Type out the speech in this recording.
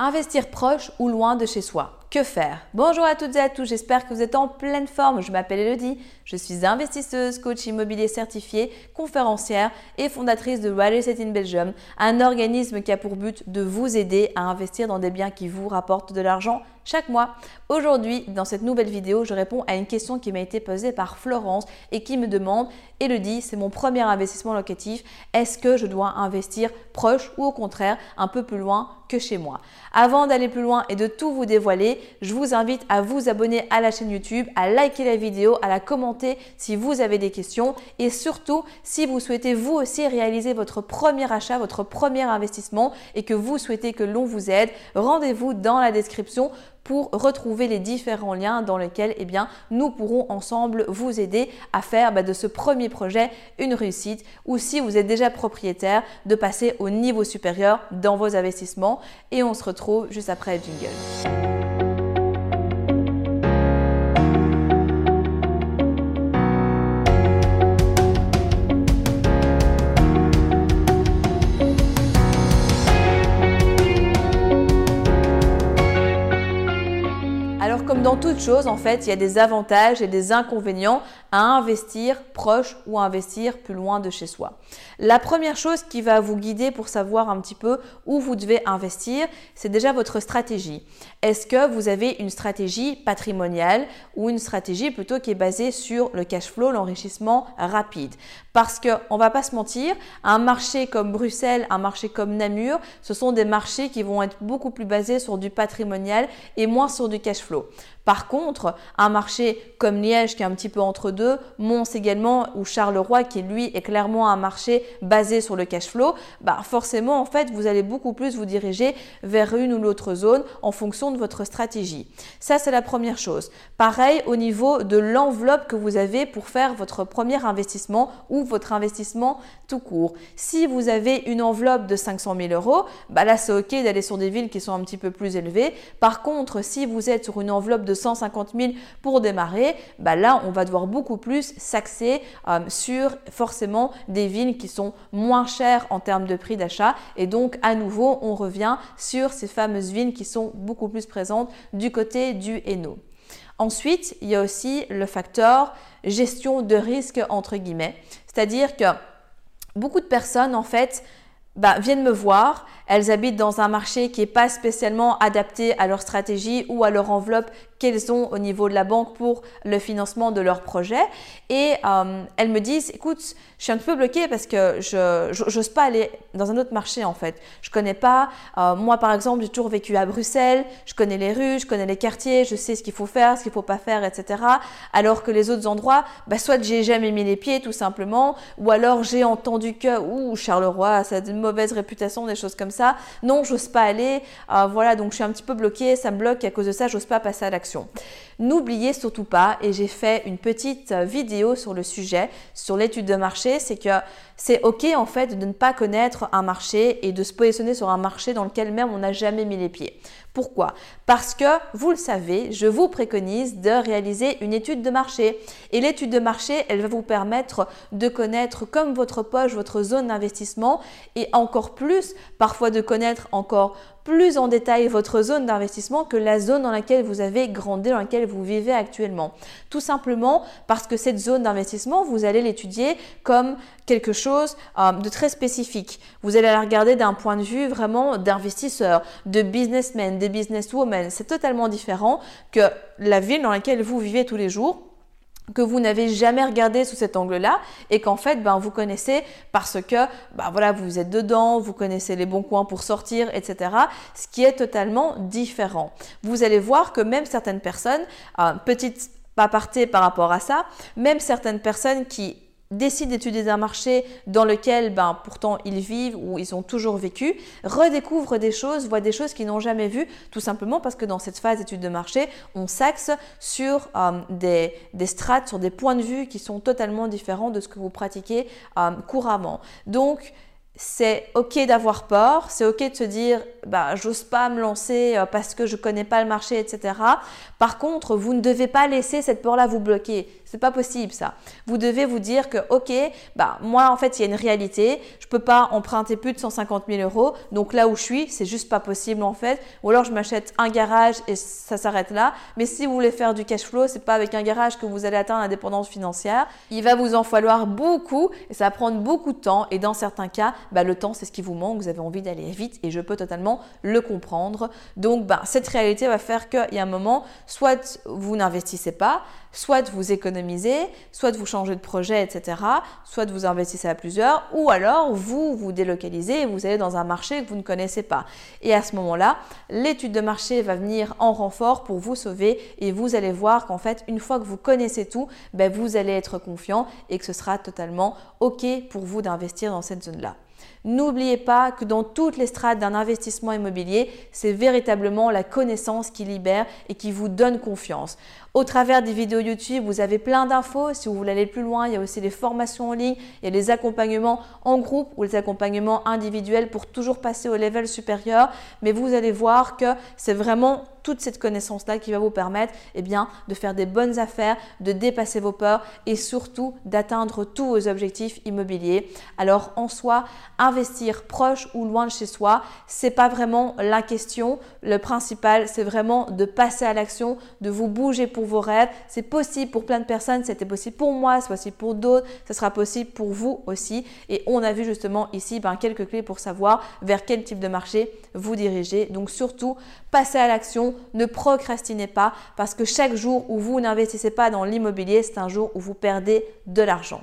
Investir proche ou loin de chez soi. Que faire? Bonjour à toutes et à tous, j'espère que vous êtes en pleine forme. Je m'appelle Elodie, je suis investisseuse, coach immobilier certifié, conférencière et fondatrice de Real Estate in Belgium, un organisme qui a pour but de vous aider à investir dans des biens qui vous rapportent de l'argent chaque mois. Aujourd'hui, dans cette nouvelle vidéo, je réponds à une question qui m'a été posée par Florence et qui me demande Elodie, c'est mon premier investissement locatif, est-ce que je dois investir proche ou au contraire un peu plus loin que chez moi. Avant d'aller plus loin et de tout vous dévoiler, je vous invite à vous abonner à la chaîne YouTube, à liker la vidéo, à la commenter si vous avez des questions. Et surtout si vous souhaitez vous aussi réaliser votre premier achat, votre premier investissement et que vous souhaitez que l'on vous aide, rendez-vous dans la description pour retrouver les différents liens dans lesquels eh nous pourrons ensemble vous aider à faire bah, de ce premier projet une réussite ou si vous êtes déjà propriétaire, de passer au niveau supérieur dans vos investissements. Et on se retrouve juste après le jingle. Toute chose, en fait, il y a des avantages et des inconvénients à investir proche ou à investir plus loin de chez soi. La première chose qui va vous guider pour savoir un petit peu où vous devez investir, c'est déjà votre stratégie. Est-ce que vous avez une stratégie patrimoniale ou une stratégie plutôt qui est basée sur le cash flow, l'enrichissement rapide? Parce qu'on ne va pas se mentir, un marché comme Bruxelles, un marché comme Namur, ce sont des marchés qui vont être beaucoup plus basés sur du patrimonial et moins sur du cash flow. Par contre, un marché comme Liège, qui est un petit peu entre deux, Mons également, ou Charleroi, qui lui est clairement un marché basé sur le cash flow, bah forcément, en fait, vous allez beaucoup plus vous diriger vers une ou l'autre zone en fonction de votre stratégie. Ça, c'est la première chose. Pareil au niveau de l'enveloppe que vous avez pour faire votre premier investissement ou votre investissement tout court. Si vous avez une enveloppe de 500 000 euros, bah là, c'est OK d'aller sur des villes qui sont un petit peu plus élevées. Par contre, si vous êtes sur une enveloppe de 150 000 pour démarrer, bah là, on va devoir beaucoup plus s'axer euh, sur forcément des villes qui sont moins chères en termes de prix d'achat. Et donc, à nouveau, on revient sur ces fameuses villes qui sont beaucoup plus présentes du côté du Hainaut. Ensuite, il y a aussi le facteur gestion de risque entre guillemets, c'est-à-dire que beaucoup de personnes en fait bah, viennent me voir, elles habitent dans un marché qui n'est pas spécialement adapté à leur stratégie ou à leur enveloppe qu'elles ont au niveau de la banque pour le financement de leur projet. Et euh, elles me disent, écoute, je suis un peu bloquée parce que je n'ose pas aller dans un autre marché en fait. Je connais pas. Euh, moi par exemple, j'ai toujours vécu à Bruxelles. Je connais les rues, je connais les quartiers, je sais ce qu'il faut faire, ce qu'il faut pas faire, etc. Alors que les autres endroits, bah, soit j'ai jamais mis les pieds tout simplement, ou alors j'ai entendu que ou Charleroi, ça a une mauvaise réputation, des choses comme ça. Non, j'ose pas aller. Euh, voilà, donc je suis un petit peu bloquée, ça me bloque. Et à cause de ça, j'ose pas passer à l'action. N'oubliez surtout pas, et j'ai fait une petite vidéo sur le sujet, sur l'étude de marché, c'est que c'est ok en fait de ne pas connaître un marché et de se positionner sur un marché dans lequel même on n'a jamais mis les pieds. Pourquoi? Parce que, vous le savez, je vous préconise de réaliser une étude de marché. Et l'étude de marché, elle va vous permettre de connaître comme votre poche, votre zone d'investissement et encore plus, parfois de connaître encore plus en détail votre zone d'investissement que la zone dans laquelle vous avez grandi, dans laquelle vous vivez actuellement. Tout simplement parce que cette zone d'investissement, vous allez l'étudier comme quelque chose euh, de très spécifique. Vous allez la regarder d'un point de vue vraiment d'investisseur, de businessman, de businesswoman. C'est totalement différent que la ville dans laquelle vous vivez tous les jours que vous n'avez jamais regardé sous cet angle-là et qu'en fait, ben, vous connaissez parce que ben, voilà, vous êtes dedans, vous connaissez les bons coins pour sortir, etc. Ce qui est totalement différent. Vous allez voir que même certaines personnes, euh, petite aparté par rapport à ça, même certaines personnes qui décident d'étudier un marché dans lequel ben, pourtant ils vivent ou ils ont toujours vécu, redécouvrent des choses, voient des choses qu'ils n'ont jamais vues, tout simplement parce que dans cette phase d'étude de marché, on s'axe sur euh, des, des, strates, sur des points de vue qui sont totalement différents de ce que vous pratiquez euh, couramment. Donc, c'est ok d'avoir peur, c'est ok de se dire bah j'ose pas me lancer euh, parce que je connais pas le marché, etc. Par contre, vous ne devez pas laisser cette peur-là vous bloquer. C'est pas possible ça. Vous devez vous dire que, ok, bah moi en fait il y a une réalité, je peux pas emprunter plus de 150 000 euros, donc là où je suis, c'est juste pas possible en fait. Ou alors je m'achète un garage et ça s'arrête là. Mais si vous voulez faire du cash flow, c'est pas avec un garage que vous allez atteindre l'indépendance financière. Il va vous en falloir beaucoup et ça va prendre beaucoup de temps. Et dans certains cas, bah, le temps c'est ce qui vous manque. Vous avez envie d'aller vite et je peux totalement le comprendre. Donc bah, cette réalité va faire qu'il y a un moment, soit vous n'investissez pas, soit vous économisez, soit vous changez de projet, etc., soit vous investissez à plusieurs, ou alors vous vous délocalisez et vous allez dans un marché que vous ne connaissez pas. Et à ce moment-là, l'étude de marché va venir en renfort pour vous sauver et vous allez voir qu'en fait, une fois que vous connaissez tout, ben, vous allez être confiant et que ce sera totalement OK pour vous d'investir dans cette zone-là. N'oubliez pas que dans toutes les strates d'un investissement immobilier, c'est véritablement la connaissance qui libère et qui vous donne confiance. Au travers des vidéos YouTube, vous avez plein d'infos. Si vous voulez aller plus loin, il y a aussi des formations en ligne, il y a des accompagnements en groupe ou les accompagnements individuels pour toujours passer au level supérieur. Mais vous allez voir que c'est vraiment toute cette connaissance-là qui va vous permettre eh bien, de faire des bonnes affaires, de dépasser vos peurs et surtout d'atteindre tous vos objectifs immobiliers. Alors en soi, proche ou loin de chez soi, c'est pas vraiment la question. Le principal, c'est vraiment de passer à l'action, de vous bouger pour vos rêves. C'est possible pour plein de personnes, c'était possible pour moi, c'est possible pour d'autres, ce sera possible pour vous aussi. Et on a vu justement ici ben, quelques clés pour savoir vers quel type de marché vous dirigez. Donc surtout, passez à l'action, ne procrastinez pas parce que chaque jour où vous n'investissez pas dans l'immobilier, c'est un jour où vous perdez de l'argent.